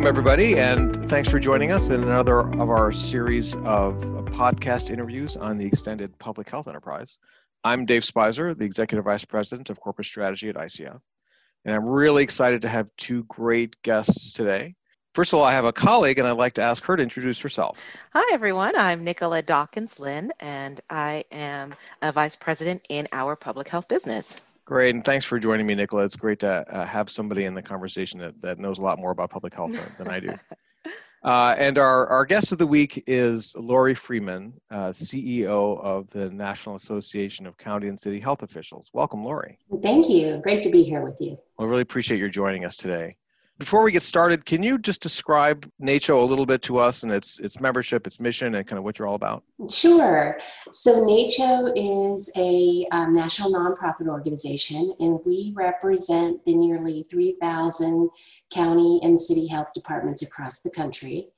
Welcome, everybody, and thanks for joining us in another of our series of podcast interviews on the extended public health enterprise. I'm Dave Speiser, the Executive Vice President of Corporate Strategy at ICF, and I'm really excited to have two great guests today. First of all, I have a colleague, and I'd like to ask her to introduce herself. Hi, everyone. I'm Nicola Dawkins Lyn, and I am a Vice President in our public health business. Great, and thanks for joining me, Nicola. It's great to uh, have somebody in the conversation that, that knows a lot more about public health than, than I do. Uh, and our, our guest of the week is Lori Freeman, uh, CEO of the National Association of County and City Health Officials. Welcome, Lori. Thank you. Great to be here with you. Well, I really appreciate your joining us today. Before we get started, can you just describe NACCHO a little bit to us and its its membership, its mission, and kind of what you're all about? Sure. So NACCHO is a um, national nonprofit organization, and we represent the nearly 3,000 county and city health departments across the country.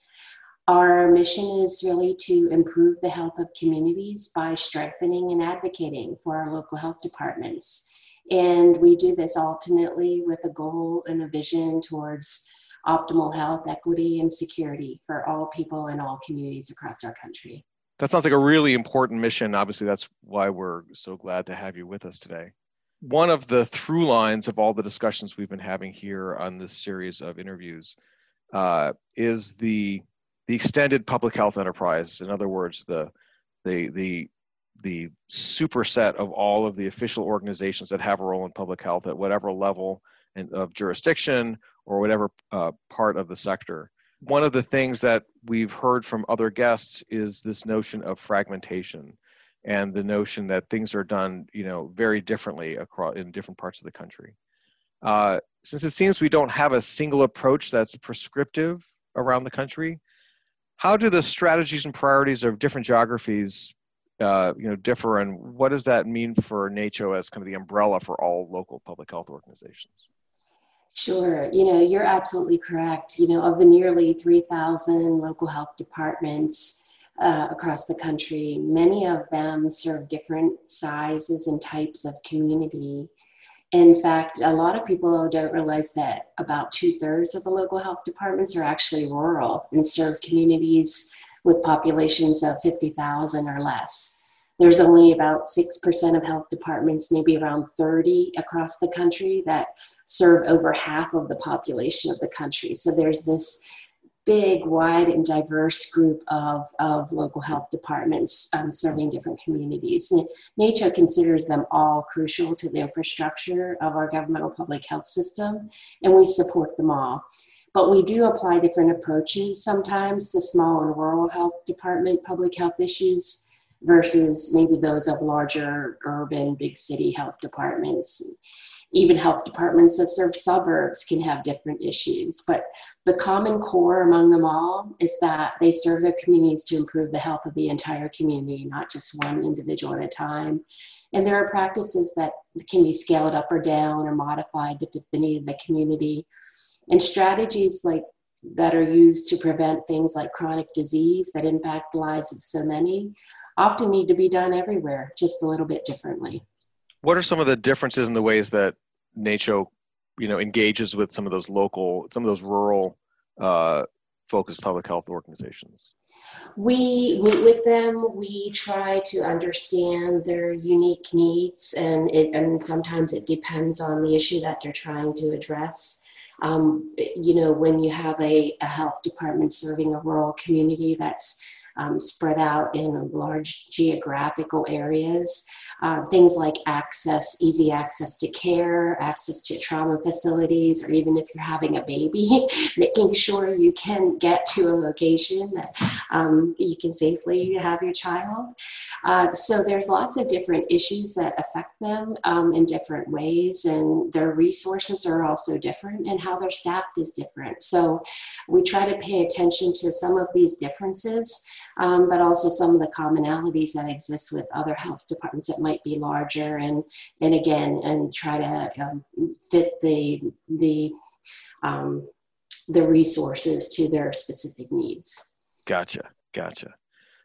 Our mission is really to improve the health of communities by strengthening and advocating for our local health departments. And we do this ultimately with a goal and a vision towards optimal health, equity, and security for all people and all communities across our country. That sounds like a really important mission. Obviously, that's why we're so glad to have you with us today. One of the through lines of all the discussions we've been having here on this series of interviews uh, is the the extended public health enterprise. In other words, the the the the superset of all of the official organizations that have a role in public health at whatever level and of jurisdiction or whatever uh, part of the sector. One of the things that we've heard from other guests is this notion of fragmentation and the notion that things are done, you know, very differently across in different parts of the country. Uh, since it seems we don't have a single approach that's prescriptive around the country, how do the strategies and priorities of different geographies uh, you know differ and what does that mean for NACCHO as kind of the umbrella for all local public health organizations Sure. You know, you're absolutely correct. You know, of the nearly 3,000 local health departments uh, across the country, many of them serve different sizes and types of community. In fact, a lot of people don't realize that about two thirds of the local health departments are actually rural and serve communities with populations of 50,000 or less. There's only about 6% of health departments, maybe around 30 across the country, that serve over half of the population of the country. So there's this big, wide, and diverse group of, of local health departments um, serving different communities. NACCHO considers them all crucial to the infrastructure of our governmental public health system, and we support them all. But we do apply different approaches sometimes to small and rural health department public health issues versus maybe those of larger urban big city health departments. Even health departments that serve suburbs can have different issues. But the common core among them all is that they serve their communities to improve the health of the entire community, not just one individual at a time. And there are practices that can be scaled up or down or modified to fit the need of the community and strategies like that are used to prevent things like chronic disease that impact the lives of so many often need to be done everywhere, just a little bit differently. What are some of the differences in the ways that NACCHO, you know, engages with some of those local, some of those rural uh, focused public health organizations? We meet with them. We try to understand their unique needs, and it, and sometimes it depends on the issue that they're trying to address. Um, you know, when you have a, a health department serving a rural community that's um, spread out in large geographical areas, uh, things like access, easy access to care, access to trauma facilities, or even if you're having a baby, making sure you can get to a location that um, you can safely have your child. Uh, so there's lots of different issues that affect them um, in different ways, and their resources are also different, and how they're staffed is different. So we try to pay attention to some of these differences um, but also some of the commonalities that exist with other health departments that might be larger and and again and try to um, fit the the um, the resources to their specific needs. Gotcha, gotcha.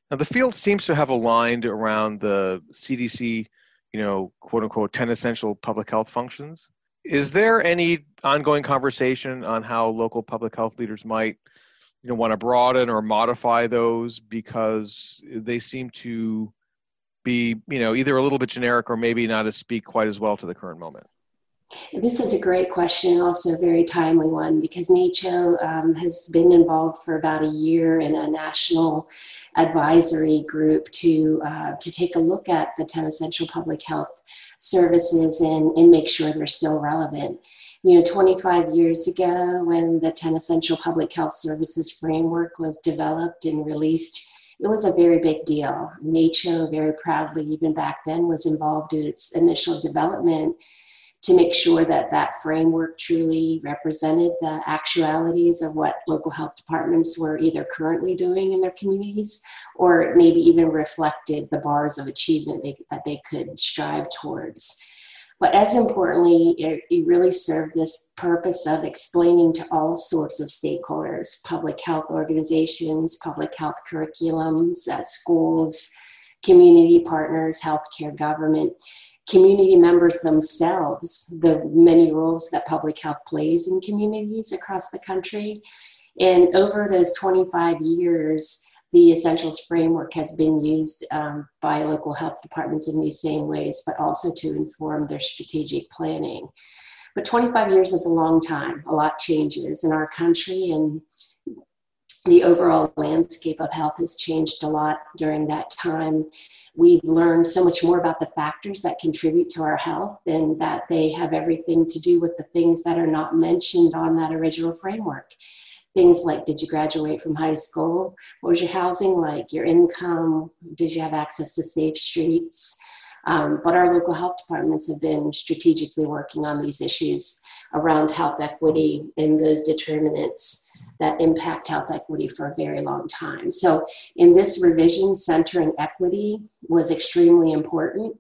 Now the field seems to have aligned around the CDC, you know, quote unquote, 10 essential public health functions. is there any ongoing conversation on how local public health leaders might you know want to broaden or modify those because they seem to be you know either a little bit generic or maybe not as speak quite as well to the current moment this is a great question, also a very timely one, because NACCHO um, has been involved for about a year in a national advisory group to uh, to take a look at the 10 essential public health services and, and make sure they're still relevant. You know, 25 years ago, when the 10 essential public health services framework was developed and released, it was a very big deal. NACCHO very proudly, even back then, was involved in its initial development to make sure that that framework truly represented the actualities of what local health departments were either currently doing in their communities or maybe even reflected the bars of achievement they, that they could strive towards. But as importantly, it, it really served this purpose of explaining to all sorts of stakeholders, public health organizations, public health curriculums at schools, community partners, healthcare government, community members themselves the many roles that public health plays in communities across the country. And over those 25 years, the Essentials Framework has been used um, by local health departments in these same ways, but also to inform their strategic planning. But 25 years is a long time. A lot changes in our country, and the overall landscape of health has changed a lot during that time. We've learned so much more about the factors that contribute to our health and that they have everything to do with the things that are not mentioned on that original framework. Things like did you graduate from high school? What was your housing like? Your income? Did you have access to safe streets? Um, but our local health departments have been strategically working on these issues around health equity and those determinants that impact health equity for a very long time. So, in this revision, centering equity was extremely important.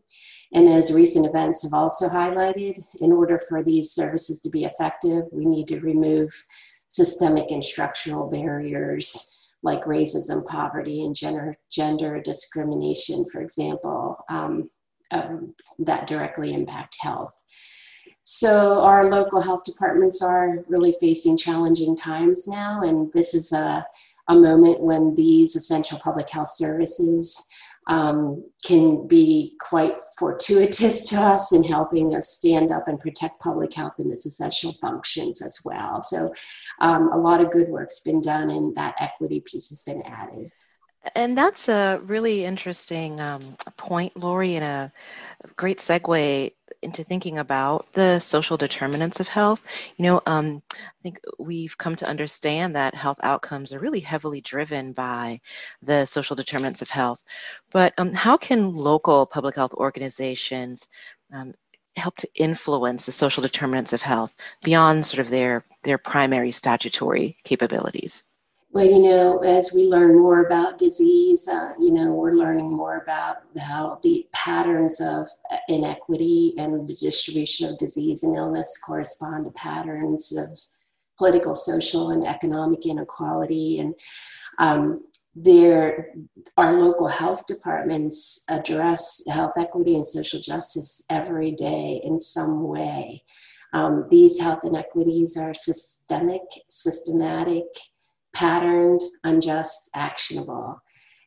And as recent events have also highlighted, in order for these services to be effective, we need to remove systemic and structural barriers like racism, poverty, and gender, gender discrimination, for example, um, um, that directly impact health. So our local health departments are really facing challenging times now, and this is a, a moment when these essential public health services um, can be quite fortuitous to us in helping us stand up and protect public health and its essential functions as well. So um, a lot of good work's been done, and that equity piece has been added. And that's a really interesting um, point, Lori, and a great segue into thinking about the social determinants of health. You know, um, I think we've come to understand that health outcomes are really heavily driven by the social determinants of health. But um, how can local public health organizations um, help to influence the social determinants of health beyond sort of their, their primary statutory capabilities? Well, you know, as we learn more about disease, uh, you know, we're learning more about how the patterns of inequity and the distribution of disease and illness correspond to patterns of political, social, and economic inequality. And um, there, our local health departments address health equity and social justice every day in some way. Um, these health inequities are systemic, systematic, patterned, unjust, actionable.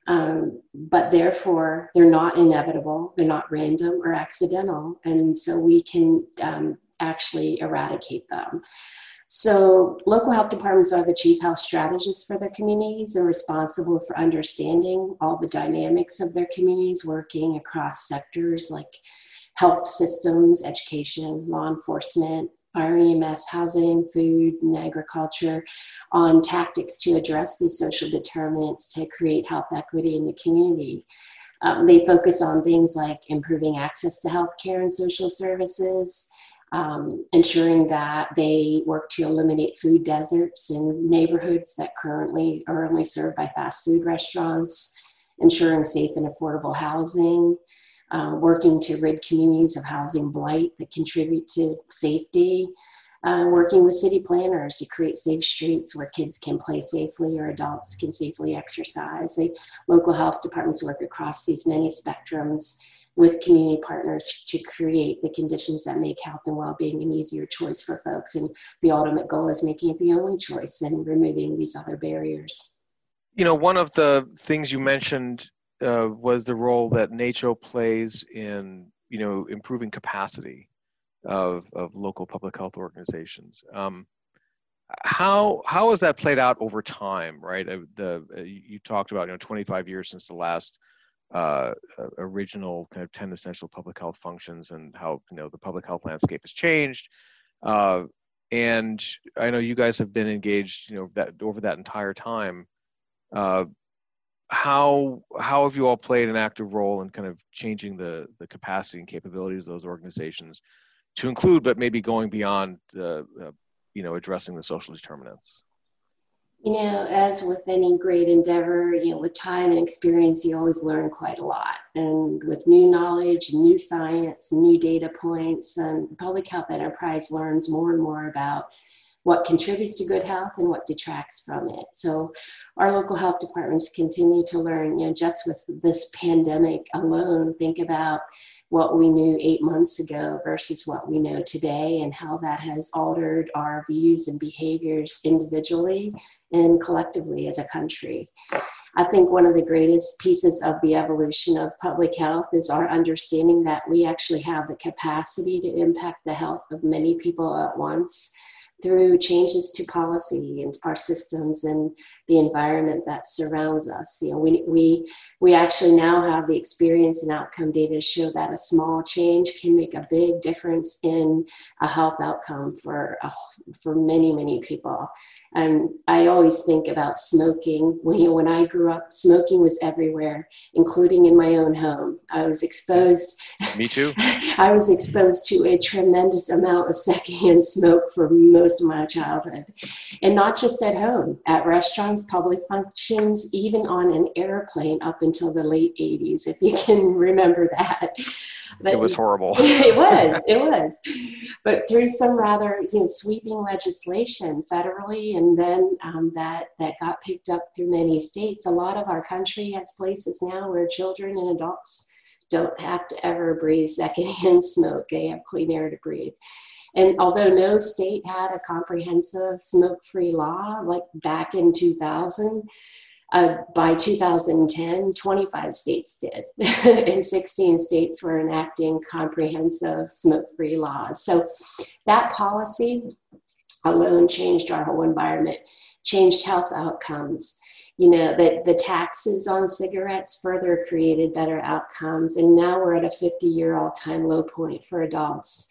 Um, but therefore, they're not inevitable, they're not random or accidental, and so we can um, actually eradicate them. So, local health departments are the chief health strategists for their communities and responsible for understanding all the dynamics of their communities, working across sectors like health systems, education, law enforcement, fire EMS, housing, food, and agriculture on tactics to address these social determinants to create health equity in the community. Um, they focus on things like improving access to healthcare and social services, um, ensuring that they work to eliminate food deserts in neighborhoods that currently are only served by fast food restaurants, ensuring safe and affordable housing, uh, working to rid communities of housing blight that contribute to safety, uh, working with city planners to create safe streets where kids can play safely or adults can safely exercise. The local health departments work across these many spectrums with community partners to create the conditions that make health and well-being an easier choice for folks. And the ultimate goal is making it the only choice and removing these other barriers. You know, one of the things you mentioned uh, was the role that NACCHO plays in, you know, improving capacity of, of local public health organizations. Um, how how has that played out over time right? Uh, the uh, you talked about you know 25 years since the last uh, original kind of 10 essential public health functions and how you know the public health landscape has changed. Uh, and i know you guys have been engaged you know that over that entire time. Uh, how how have you all played an active role in kind of changing the the capacity and capabilities of those organizations to include but maybe going beyond uh, you know addressing the social determinants? You know as with any great endeavor you know with time and experience you always learn quite a lot. And with new knowledge new science new data points and public health enterprise learns more and more about what contributes to good health and what detracts from it. So our local health departments continue to learn, you know, just with this pandemic alone, think about what we knew eight months ago versus what we know today and how that has altered our views and behaviors individually and collectively as a country. I think one of the greatest pieces of the evolution of public health is our understanding that we actually have the capacity to impact the health of many people at once through changes to policy and our systems and the environment that surrounds us. You know, we, we, we actually now have the experience and outcome data to show that a small change can make a big difference in a health outcome for, uh, for many, many people. And I always think about smoking. When, you know, when I grew up, smoking was everywhere, including in my own home. I was exposed. Me too. I was exposed to a tremendous amount of secondhand smoke for most most of my childhood. And not just at home, at restaurants, public functions, even on an airplane up until the late 80s, if you can remember that. But it was horrible. it was, it was. But through some rather you know, sweeping legislation federally, and then um, that, that got picked up through many states, a lot of our country has places now where children and adults don't have to ever breathe secondhand smoke. They have clean air to breathe. And although no state had a comprehensive smoke free law, like back in 2000, uh, by 2010, 25 states did, and 16 states were enacting comprehensive smoke free laws. So that policy alone changed our whole environment, changed health outcomes. You know, that the taxes on cigarettes further created better outcomes. And now we're at a 50 year all time low point for adults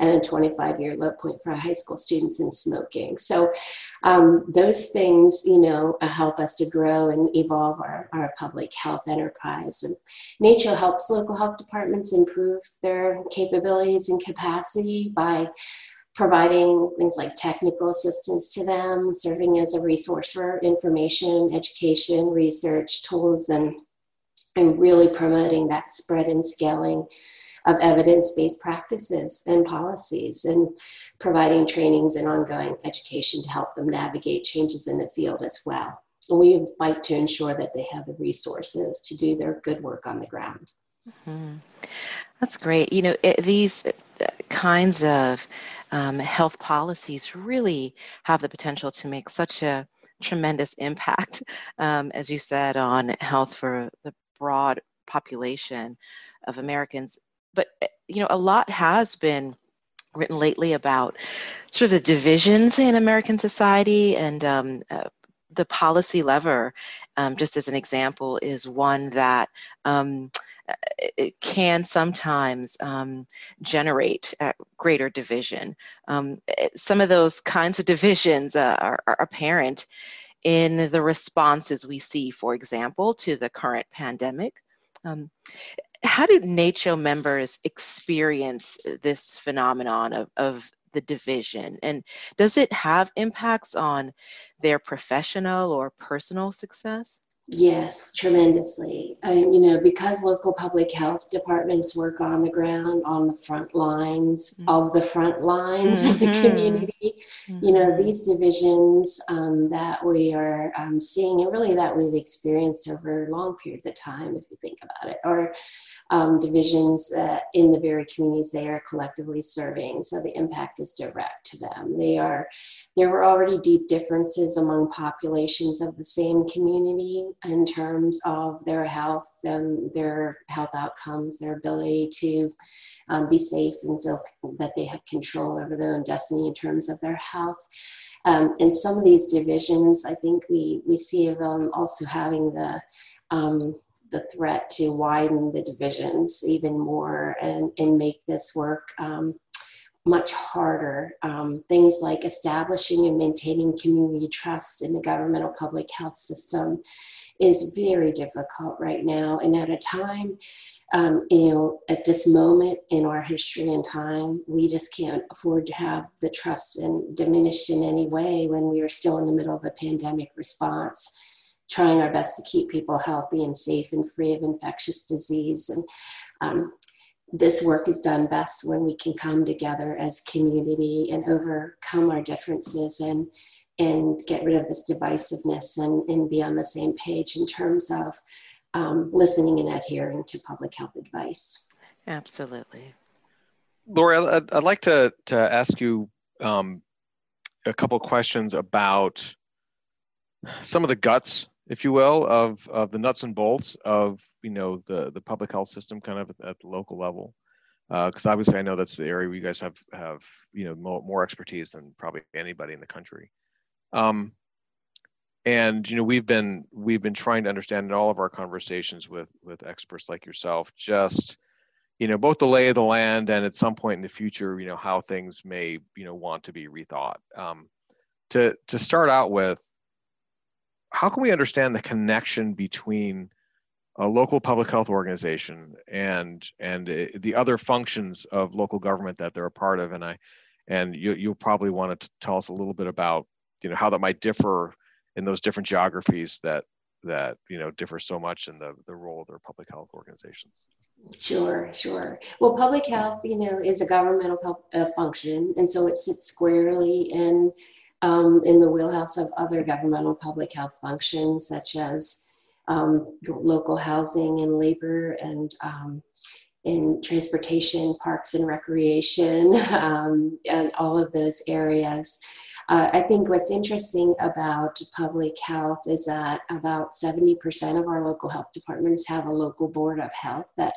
and a 25 year low point for high school students in smoking. So um, those things, you know, help us to grow and evolve our, our public health enterprise. And NACCHO helps local health departments improve their capabilities and capacity by providing things like technical assistance to them, serving as a resource for information, education, research, tools, and, and really promoting that spread and scaling of evidence based practices and policies and providing trainings and ongoing education to help them navigate changes in the field as well. And we fight to ensure that they have the resources to do their good work on the ground. Mm-hmm. That's great. You know, it, these uh, kinds of um, health policies really have the potential to make such a tremendous impact, um, as you said, on health for the broad population of Americans but eh, you know, a lot has been written lately about sort of the divisions in American society and um, uh, the policy lever, um, just as an example, is one that um, eh, it can sometimes um, generate uh, greater division. Um, eh, some of those kinds of divisions uh, are, are, apparent in the responses we see, for example, to the current pandemic. Um, how do NACCHO members experience this phenomenon of, of the division? And does it have impacts on their professional or personal success? Yes, tremendously. And, you know, because local public health departments work on the ground, on the front lines mm-hmm. of the front lines mm-hmm. of the mm-hmm. community, mm-hmm. you know, mm-hmm. these divisions um, that we are um, seeing and really that we've experienced over long periods of time, if you think about it, are um, divisions uh, in the very communities they are collectively serving. So the impact is direct to them. They are, there were already deep differences among populations of the same community in terms of their health and their health outcomes, their ability to um, be safe and feel that they have control over their own destiny in terms of their health. Um, and some of these divisions, I think we, we see them also having the um, the threat to widen the divisions even more and, and make this work um, much harder. Um, things like establishing and maintaining community trust in the governmental public health system is very difficult right now. And at a time, um, you know, at this moment in our history and time, we just can't afford to have the trust diminished in any way when we are still in the middle of a pandemic response trying our best to keep people healthy and safe and free of infectious disease. And um, this work is done best when we can come together as community and overcome our differences and and get rid of this divisiveness and, and be on the same page in terms of um, listening and adhering to public health advice. Absolutely. Lori, I'd, I'd like to, to ask you um, a couple questions about some of the guts if you will, of, of the nuts and bolts of you know the the public health system, kind of at, the local level. Because uh, obviously, I know that's the area where you guys have have you know more, more expertise than probably anybody in the country. Um, and you know we've been we've been trying to understand in all of our conversations with with experts like yourself just you know both the lay of the land and at some point in the future you know how things may you know want to be rethought. Um, to to start out with how can we understand the connection between a local public health organization and and uh, the other functions of local government that they're a part of? And i and you, you'll probably want to tell us a little bit about you know how that might differ in those different geographies that that you know differ so much in the, the role of their public health organizations Sure, sure. Well, public health, you know, is a governmental uh, function, and so it sits squarely in um, in the wheelhouse of other governmental public health functions, such as um, local housing and labor and um, in transportation, parks and recreation, um, and all of those areas. Uh, I think what's interesting about public health is that about 70% of our local health departments have a local board of health that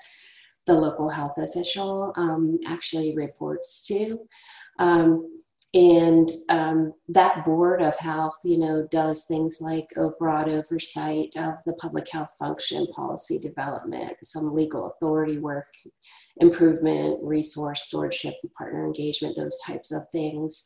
the local health official um, actually reports to. Um, and um, that board of health you know does things like a broad oversight of the public health function policy development some legal authority work improvement resource stewardship partner engagement those types of things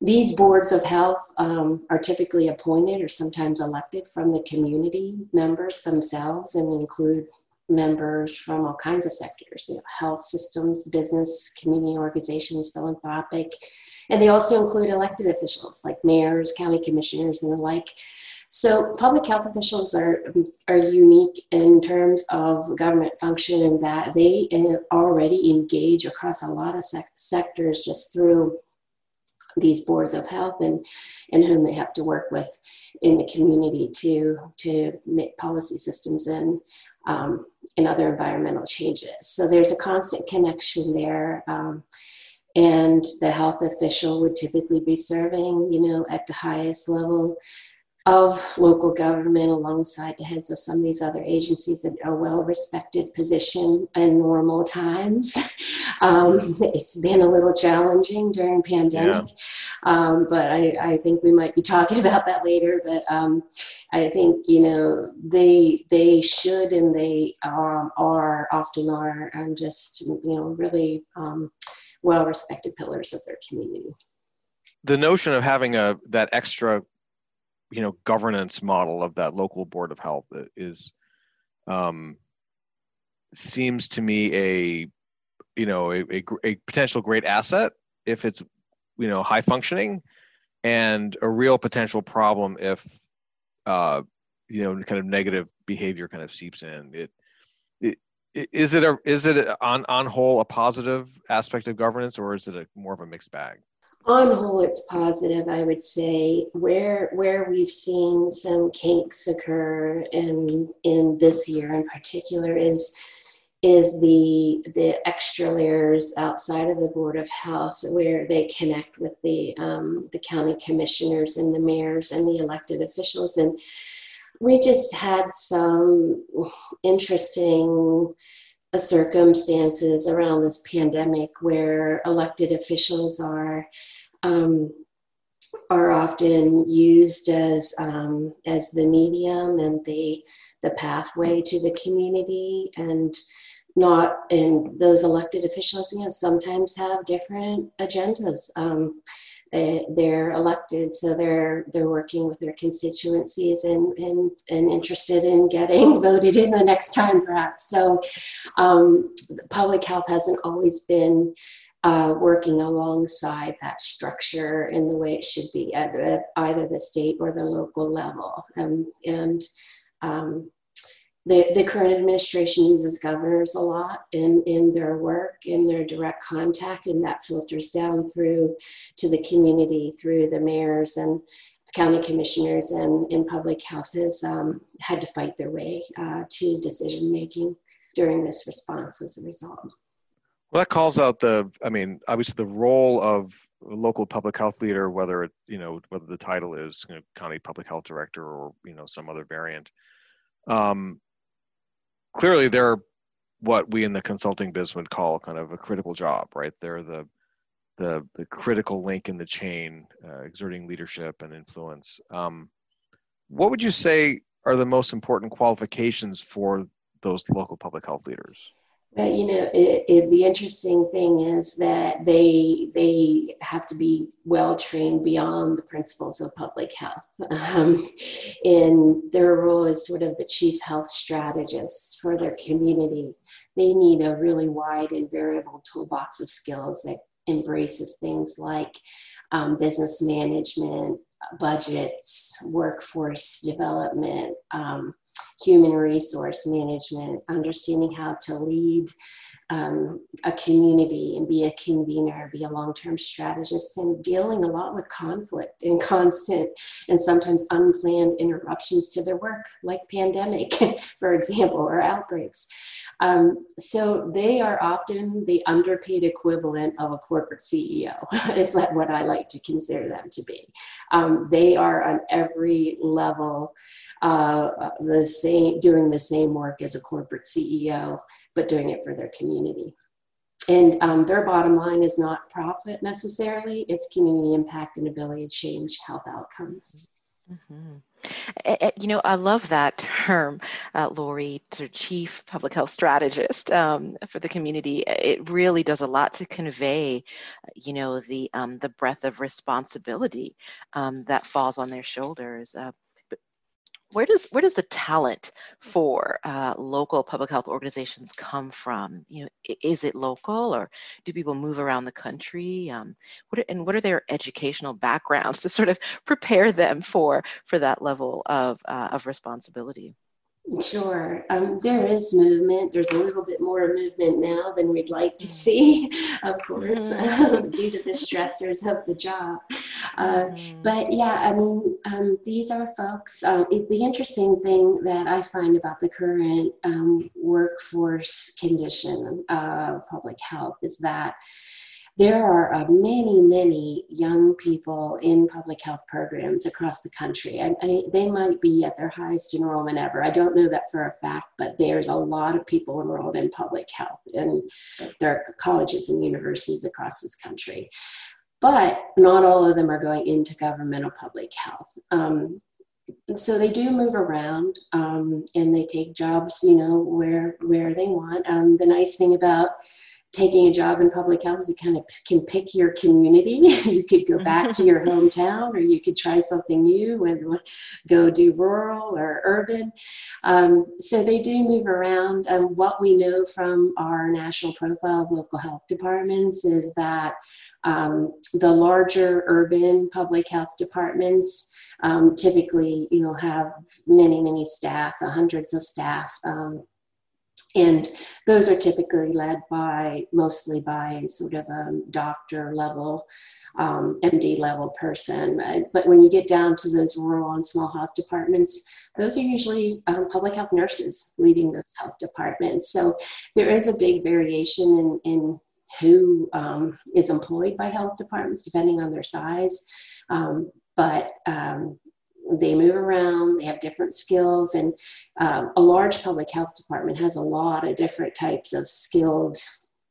these boards of health um, are typically appointed or sometimes elected from the community members themselves and include members from all kinds of sectors you know, health systems business community organizations philanthropic and they also include elected officials like mayors, county commissioners, and the like. So public health officials are, are unique in terms of government function in that they uh, already engage across a lot of sec- sectors just through these boards of health and, and whom they have to work with in the community to, to make policy systems and, um, and other environmental changes. So there's a constant connection there. Um, and the health official would typically be serving, you know, at the highest level of local government alongside the heads of some of these other agencies that are well respected position in normal times. Um, it's been a little challenging during pandemic, yeah. um, but I, I, think we might be talking about that later. But um, I think you know they they should and they um, are often are and just you know really um, well respected pillars of their community. The notion of having a that extra, you know, governance model of that local board of health is, um, seems to me a, you know, a, a, a potential great asset if it's, you know, high functioning, and a real potential problem if, uh, you know kind of negative behavior kind of seeps in. It, it is it a is it on on whole a positive aspect of governance or is it a more of a mixed bag? On whole, it's positive. I would say where where we've seen some kinks occur in in this year in particular is is the the extra layers outside of the board of health where they connect with the um, the county commissioners and the mayors and the elected officials and we just had some interesting circumstances around this pandemic where elected officials are um, are often used as um, as the medium and the the pathway to the community and not and those elected officials you know sometimes have different agendas. Um, they, they're elected so they're they're working with their constituencies and and, and interested in getting voted in the next time perhaps. So um, public health hasn't always been uh, working alongside that structure in the way it should be at, at either the state or the local level. And and um, the, the current administration uses governors a lot in, in their work, in their direct contact, and that filters down through to the community through the mayors and county commissioners and in public health has um, had to fight their way uh, to decision making during this response as a result. Well, that calls out the, I mean, obviously the role of local public health leader, whether it, you know, whether the title is you know, county public health director or, you know, some other variant. Um, clearly they're what we in the consulting biz would call kind of a critical job, right? They're the the, the critical link in the chain, uh, exerting leadership and influence. Um, what would you say are the most important qualifications for those local public health leaders? But you know, it, it, the interesting thing is that they they have to be well trained beyond the principles of public health. Um, in their role is sort of the chief health strategist for their community, they need a really wide and variable toolbox of skills that embraces things like um, business management, budgets, workforce development. Um, human resource management, understanding how to lead um, a community and be a convener, be a long term strategist, and dealing a lot with conflict and constant and sometimes unplanned interruptions to their work, like pandemic, for example, or outbreaks. Um, so they are often the underpaid equivalent of a corporate CEO, is that what I like to consider them to be. Um, they are on every level uh, the same, doing the same work as a corporate CEO, but doing it for their community. And um, their bottom line is not profit necessarily, it's community impact and ability to change health outcomes. Mm-hmm. You know, I love that term, uh, Lori, to chief public health strategist um, for the community. It really does a lot to convey, you know, the um, the breadth of responsibility um, that falls on their shoulders. Uh, where does where does the talent for uh, local public health organizations come from? You know, is it local or do people move around the country? Um, what are, and what are their educational backgrounds to sort of prepare them for for that level of uh, of responsibility? Sure. Um, there is movement. There's a little bit more movement now than we'd like to mm. see, of course, mm-hmm. due to the stressors of the job. Uh, mm. But yeah, I mean, um, these are folks. Um, it, the interesting thing that I find about the current um, workforce condition of public health is that there are uh, many, many young people in public health programs across the country. I, I, they might be at their highest enrollment ever. I don't know that for a fact, but there's a lot of people enrolled in public health, and there are colleges and universities across this country. But not all of them are going into governmental public health. Um, so they do move around um, and they take jobs, you know, where where they want. Um, the nice thing about taking a job in public health you kind of can pick your community you could go back to your hometown or you could try something new and go do rural or urban um, so they do move around um, what we know from our national profile of local health departments is that um, the larger urban public health departments um, typically, you know, have many, many staff, uh, hundreds of staff. Um, and those are typically led by mostly by sort of a doctor level um, md level person but when you get down to those rural and small health departments those are usually um, public health nurses leading those health departments. So there is a big variation in, in who um, is employed by health departments depending on their size. Um, but um, they move around, they have different skills, and um, a large public health department has a lot of different types of skilled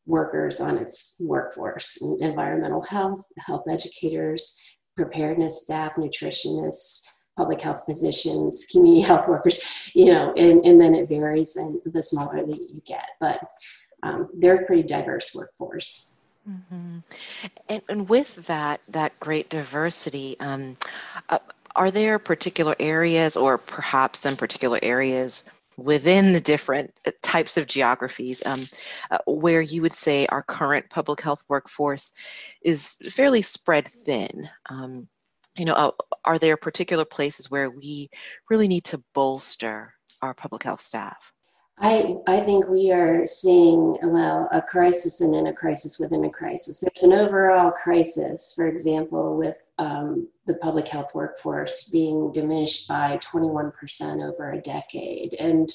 workers on its workforce environmental health, health educators, preparedness staff, nutritionists, public health physicians, community health workers, you know, and, and then it varies and the smaller that you get. But um, they're a pretty diverse workforce. Mm-hmm. And, and, with that, that great diversity, um, uh, are there particular areas or perhaps some particular areas within the different uh, types of geographies um, uh, where you would say our current public health workforce is fairly spread thin? Um, you know, uh, are there particular places where we really need to bolster our public health staff? I, I think we are seeing well a crisis and then a crisis within a crisis. There's an overall crisis, for example, with um, the public health workforce being diminished by 21% over a decade. And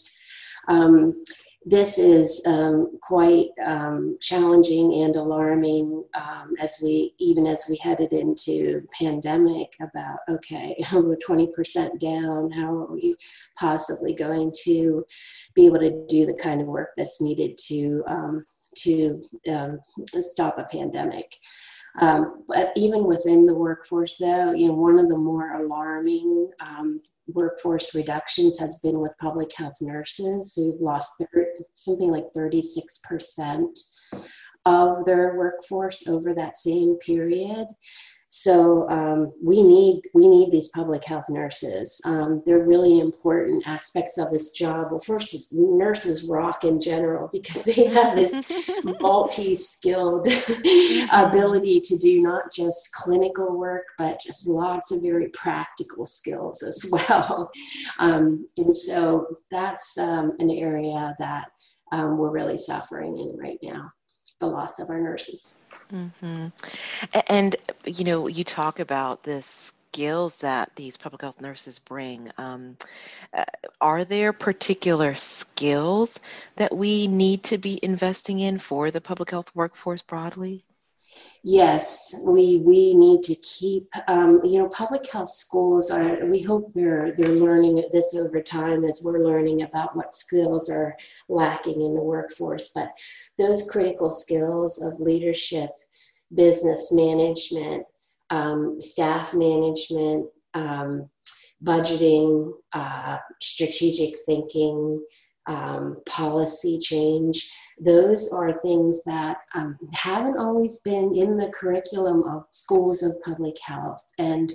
um, this is um, quite um, challenging and alarming um, as we even as we headed into pandemic about okay we're 20% down. How are we possibly going to be able to do the kind of work that's needed to um, to um, stop a pandemic? Um, but even within the workforce though you know one of the more alarming workforce reductions has been with public health nurses who've lost their, something like 36% of their workforce over that same period. So um, we need we need these public health nurses. Um, they're really important aspects of this job. Well, first, nurses rock in general because they have this multi-skilled ability to do not just clinical work, but just lots of very practical skills as well. Um, and so that's um, an area that um, we're really suffering in right now the loss of our nurses. Mm-hmm. And, you know, you talk about the skills that these public health nurses bring. Um, uh, are there particular skills that we need to be investing in for the public health workforce broadly? Yes, we we need to keep. Um, you know, public health schools are. We hope they're they're learning this over time as we're learning about what skills are lacking in the workforce. But those critical skills of leadership, business management, um, staff management, um, budgeting, uh, strategic thinking, um, policy change those are things that um, haven't always been in the curriculum of schools of public health. And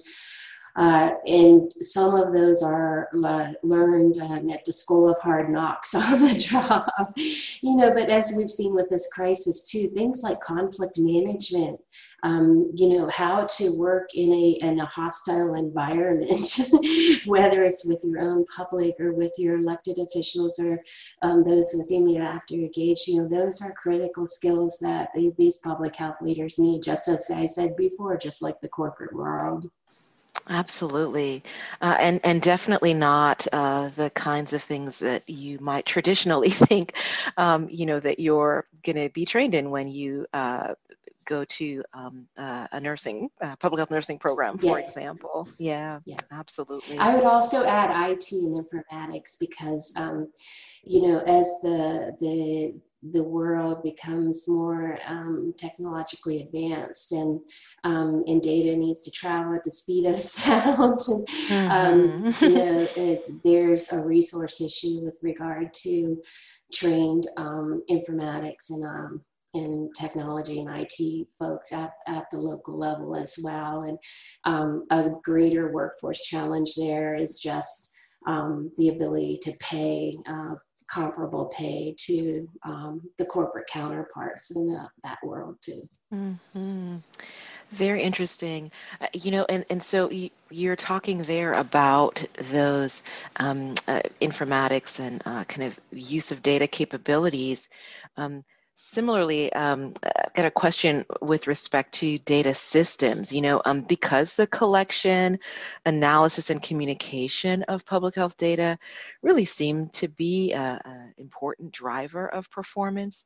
uh, and some of those are uh, learned uh, at the School of Hard Knocks on the job, you know. But as we've seen with this crisis too, things like conflict management, um, you know, how to work in a in a hostile environment, whether it's with your own public or with your elected officials or um, those with whom to engage. You know, those are critical skills that these public health leaders need. Just as I said before, just like the corporate world. Absolutely, uh, and and definitely not uh, the kinds of things that you might traditionally think, um, you know, that you're going to be trained in when you uh, go to um, uh, a nursing uh, public health nursing program, for yes. example. Yeah, yeah, absolutely. I would also add IT and informatics because, um, you know, as the the the world becomes more um, technologically advanced and um, and data needs to travel at the speed of sound and um, mm-hmm. you know it, there's a resource issue with regard to trained um, informatics and um, and technology and IT folks at, at the local level as well and um, a greater workforce challenge there is just the ability to pay uh, comparable pay to um, the corporate counterparts in the, that world too. Mm-hmm. Very interesting. Uh, you know, and, and so you're talking there about those um, uh, informatics and uh, kind of use of data capabilities. Um, Similarly, um, I've got a question with respect to data systems. You know, um, because the collection, analysis, and communication of public health data really seem to be an important driver of performance,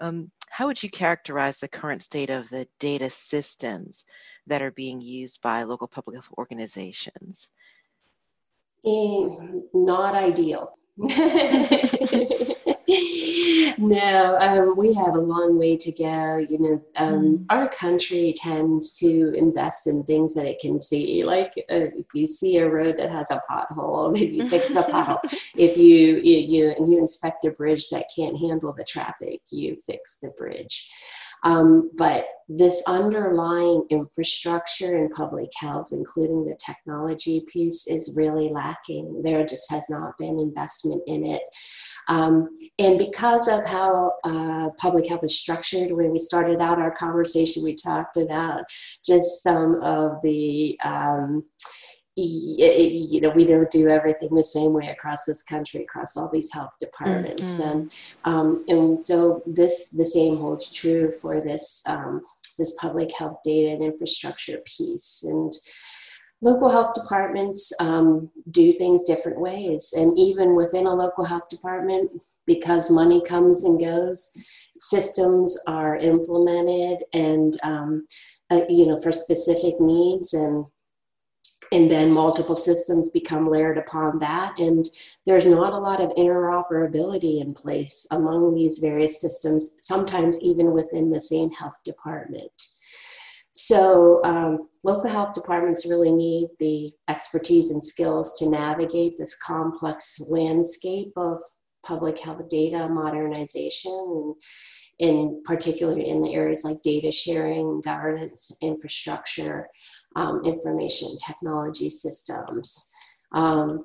um, how would you characterize the current state of the data systems that are being used by local public health organizations? In, not ideal. no, um, we have a long way to go. You know, um, mm. our country tends to invest in things that it can see. Like uh, if you see a road that has a pothole, maybe you fix the pothole. If you you you, you inspect a bridge that can't handle the traffic, you fix the bridge. Um, but this underlying infrastructure in public health, including the technology piece, is really lacking. There just has not been investment in it. Um, and because of how uh, public health is structured, when we started out our conversation, we talked about just some of the um, you know we don't do everything the same way across this country across all these health departments mm-hmm. and um, and so this the same holds true for this um, this public health data and infrastructure piece and local health departments um, do things different ways. And even within a local health department, because money comes and goes, systems are implemented and, um, uh, you know, for specific needs and and then multiple systems become layered upon that and there's not a lot of interoperability in place among these various systems sometimes even within the same health department so, um, local health departments really need the expertise and skills to navigate this complex landscape of public health data modernization, and in particular in the areas like data sharing, governance, infrastructure, um, information technology systems. Um,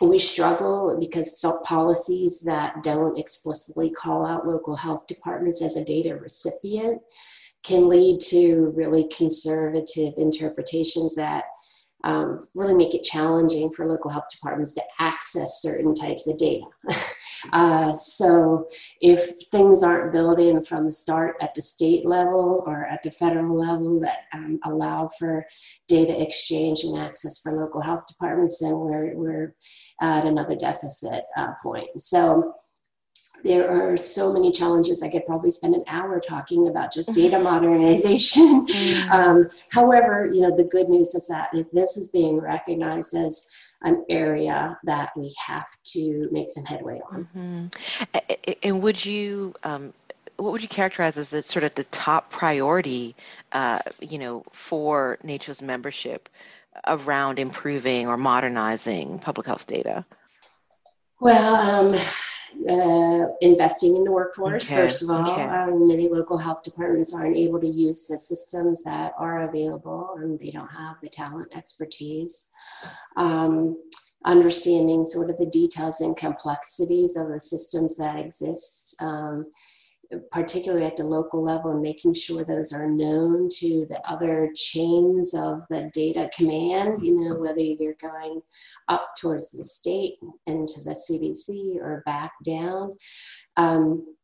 we struggle because policies that don't explicitly call out local health departments as a data recipient can lead to really conservative interpretations that um, really make it challenging for local health departments to access certain types of data. uh, so, if things aren't built in from the start at the state level or at the federal level that um, allow for data exchange and access for local health departments, then we're, we're at another deficit uh, point. So, there are so many challenges. I could probably spend an hour talking about just data modernization. Mm. Um, however, you know, the good news is that this is being recognized as an area that we have to make some headway on. Mm-hmm. And would you, um, what would you characterize as the sort of the top priority, uh, you know, for NACCHO's membership around improving or modernizing public health data? Well, um, uh, investing in the workforce, okay. first of all. Okay. Um, many local health departments aren't able to use the systems that are available and they don't have the talent expertise. Um, understanding sort of the details and complexities of the systems that exist. Um, particularly at the local level and making sure those are known to the other chains of the data command, you know, whether you're going up towards the state and to the CDC or back down. Um,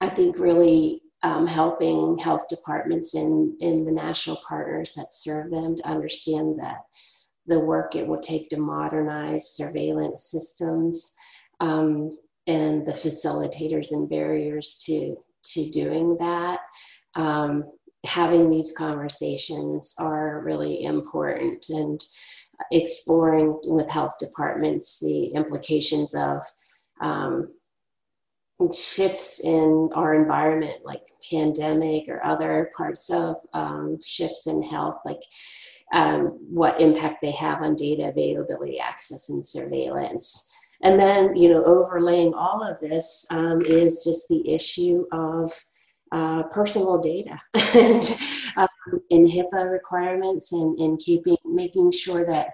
I think really um, helping health departments in, in the national partners that serve them to understand that the work it will take to modernize surveillance systems um, and the facilitators and barriers to to doing that. Um, having these conversations are really important and exploring with health departments the implications of um, shifts in our environment like pandemic or other parts of um, shifts in health like um, what impact they have on data availability access and surveillance and then, you know, overlaying all of this um, is just the issue of uh, personal data and, um, and HIPAA requirements and, and keeping, making sure that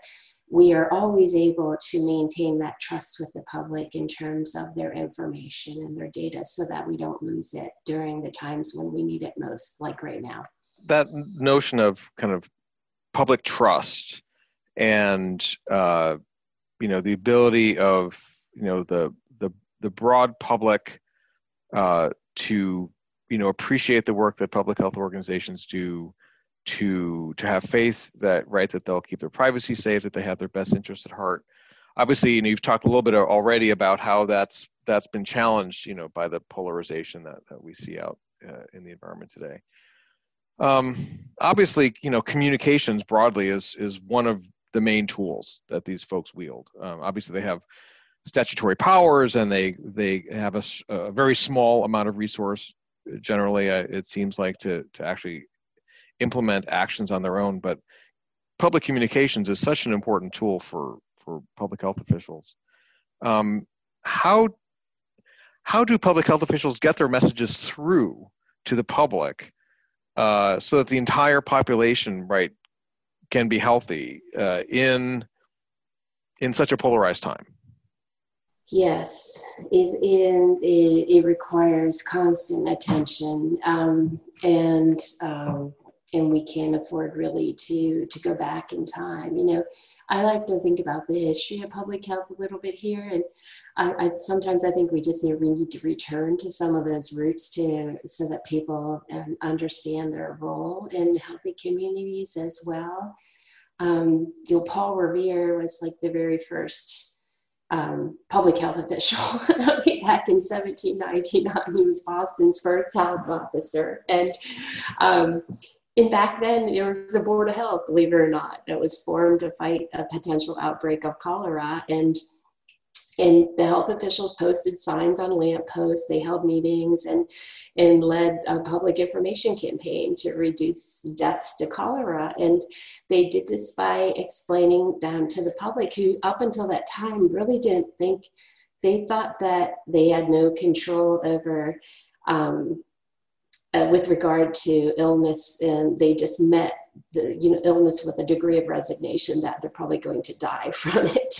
we are always able to maintain that trust with the public in terms of their information and their data so that we don't lose it during the times when we need it most, like right now. that notion of kind of public trust and uh, you know the ability of you know the the the broad public uh, to you know appreciate the work that public health organizations do to to have faith that right that they'll keep their privacy safe that they have their best interests at heart. Obviously you know, you've talked a little bit already about how that's that's been challenged you know by the polarization that, that we see out uh, in the environment today. Um, obviously you know communications broadly is is one of the main tools that these folks wield. Um, obviously they have statutory powers and they they have a, a very small amount of resource. Generally uh, it seems like to to actually implement actions on their own but public communications is such an important tool for for public health officials. Um, how how do public health officials get their messages through to the public uh, so that the entire population right can be healthy uh, in in such a polarized time Yes, it, it, it, requires constant attention, um, and um, and we can't afford really to to go back in time. You know, I like to think about the history of public health a little bit here, and I, I sometimes I think we just need, we need to return to some of those roots to so that people um, understand their role in healthy communities as well. Um, you know, Paul Revere was like the very first um, public health official back in 1799. He was Boston's first health officer. And um, and back then there was a board of health, believe it or not, that was formed to fight a potential outbreak of cholera. And and the health officials posted signs on lampposts. They held meetings and and led a public information campaign to reduce deaths to cholera. And they did this by explaining to the public who, up until that time, really didn't think. They thought that they had no control over um, uh, with regard to illness, and they just met the you know illness with a degree of resignation that they're probably going to die from it,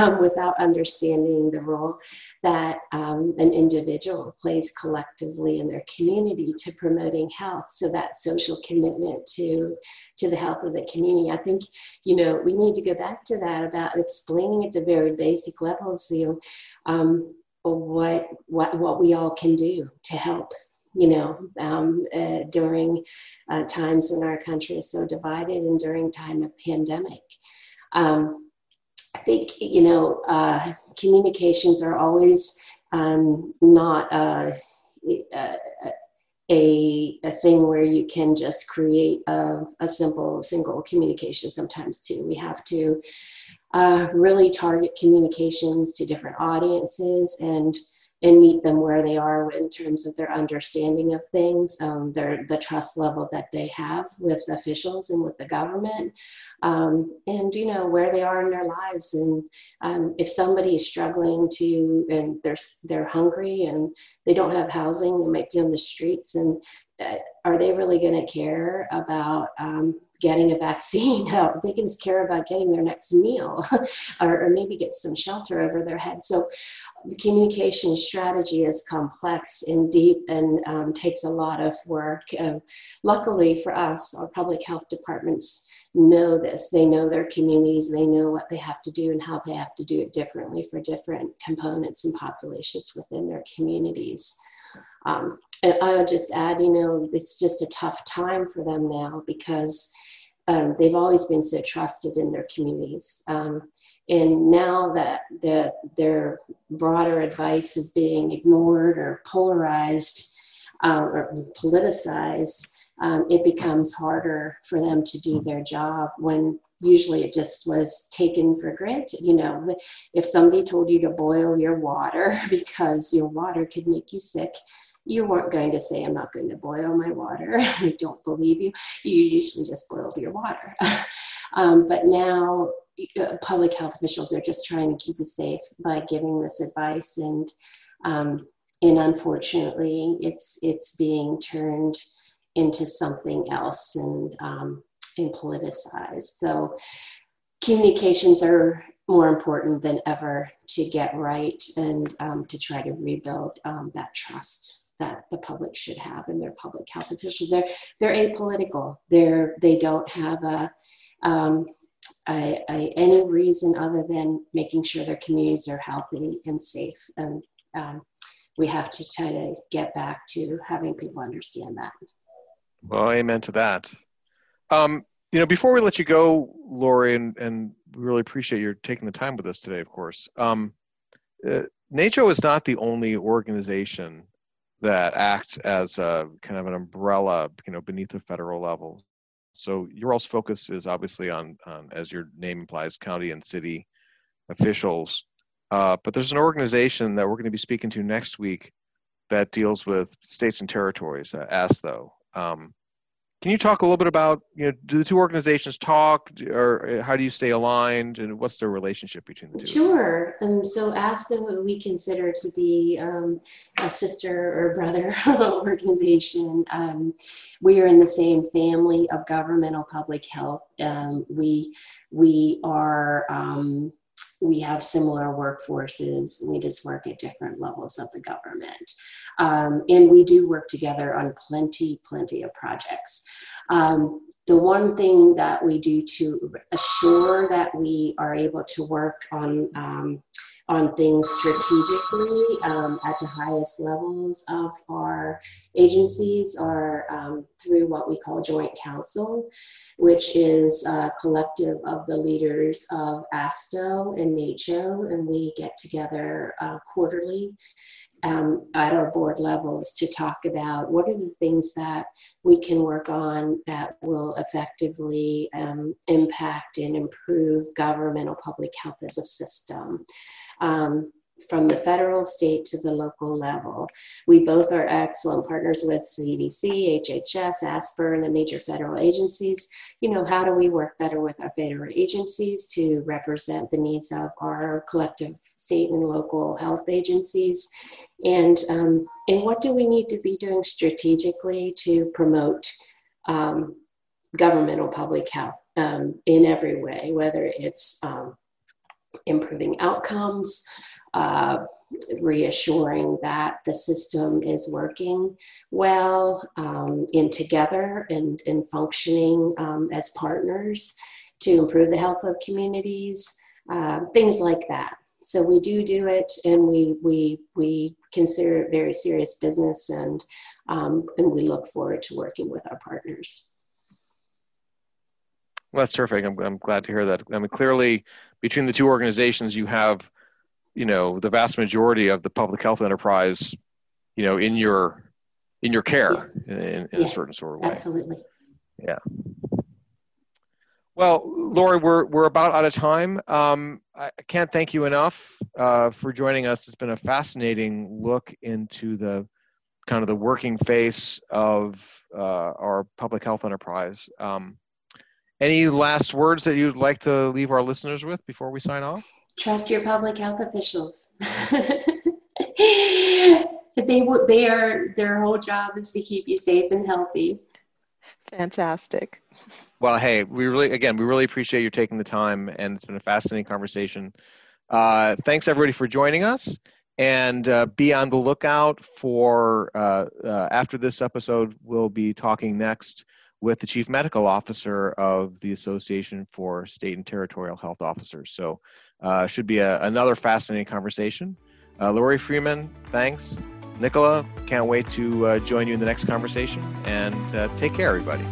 um, without understanding the role that um, an individual plays collectively in their community to promoting health. So that social commitment to to the health of the community. I think you know we need to go back to that about explaining at the very basic levels. You know. Um, what what what we all can do to help you know, um, uh, during uh, times when our country is so divided and during time of pandemic. Um, I think, you know, uh, communications are always um, not uh, a, a, a, thing where you can just create a, a simple single communication sometimes too. We have to uh, really target communications to different audiences and and meet them where they are in terms of their understanding of things, um, their the trust level that they have with officials and with the government, um, and you know where they are in their lives. And um, if somebody is struggling to and they're they're hungry and they don't have housing, they might be on the streets, and uh, are they really going to care about um, getting a vaccine. they can just care about getting their next meal or, or, maybe get some shelter over their head. So the communication strategy is complex and deep and um, takes a lot of work. Uh, luckily for us, our public health departments know this. They know their communities, they know what they have to do and how they have to do it differently for different components and populations within their communities. Um, and I would just add, you know, it's just a tough time for them now because um, they've always been so trusted in their communities. Um, and now that the, their broader advice is being ignored or polarized uh, or politicized, um, it becomes harder for them to do their job when usually it just was taken for granted. You know, if somebody told you to boil your water because your water could make you sick, you weren't going to say, I'm not going to boil my water. I don't believe you. You usually just boiled your water. um, but now uh, public health officials are just trying to keep you safe by giving this advice. And, um, and unfortunately, it's, it's being turned into something else and, um, and politicized. So communications are more important than ever to get right and um, to try to rebuild um, that trust that the public should have and their public health officials. They're they're apolitical. They're they don't have a, um, a, a any reason other than making sure their communities are healthy and safe. And um, we have to try to get back to having people understand that. Well, amen to that. Um, you know, before we let you go, Lori, and, and we really appreciate your taking the time with us today, of course. Um, uh, NACCHO is not the only organization that acts as a kind of an umbrella, you know, beneath the federal level. So your all's focus is obviously on, on as your name implies, county and city officials. Uh, but there's an organization that we're going to be speaking to next week that deals with states and territories, uh, ASTHO. Um, can you talk a little bit about, you know, do the two organizations talk or how do you stay aligned and what's the relationship between the two? Sure. Um, so what we consider to be um, a sister or brother organization. Um, we are in the same family of governmental public health. Um, we, we are um, we have similar workforces. We just work at different levels of the government. Um, and we do work together on plenty, plenty of projects. Um, the one thing that we do to assure that we are able to work on um, on things strategically um, at the highest levels of our agencies are um, through what we call joint council, which is a collective of the leaders of ASTHO and NACCHO, and we get together uh, quarterly um, at our board levels to talk about what are the things that we can work on that will effectively um, impact and improve governmental public health as a system. Um, from the federal, state to the local level. We both are excellent partners with CDC, HHS, ASPR, and the major federal agencies. You know, how do we work better with our federal agencies to represent the needs of our collective state and local health agencies? And, um, and what do we need to be doing strategically to promote um, governmental public health um, in every way, whether it's um, improving outcomes, uh, reassuring that the system is working well um, in together and, and functioning um, as partners to improve the health of communities, uh, things like that. So we do do it, and we we we consider it very serious business, and um, and we look forward to working with our partners. Well, that's terrific. I'm, I'm glad to hear that. I mean, clearly, between the two organizations, you have you know the vast majority of the public health enterprise you know in your in your care yes. in, in yeah, a certain sort of way. Absolutely. Yeah. Well lori we're we're about out of time. Um, i can't thank you enough uh, for joining us. It's been a fascinating look into the kind of the working face of uh, our public health enterprise. Um, any last words that you'd like to leave our listeners with before we sign off trust your public health officials. they would they are their whole job is to keep you safe and healthy. Fantastic. Well, hey, we really again we really appreciate you taking the time, and it's been a fascinating conversation. Uh, thanks everybody for joining us, and uh, be on the lookout for uh, uh after this episode. We'll be talking next with the chief medical officer of the Association for State and Territorial Health Officers. So uh, should be a, another fascinating conversation. Uh, Lori Freeman, thanks. Nicola, can't wait to uh, join you in the next conversation. And uh, take care, everybody.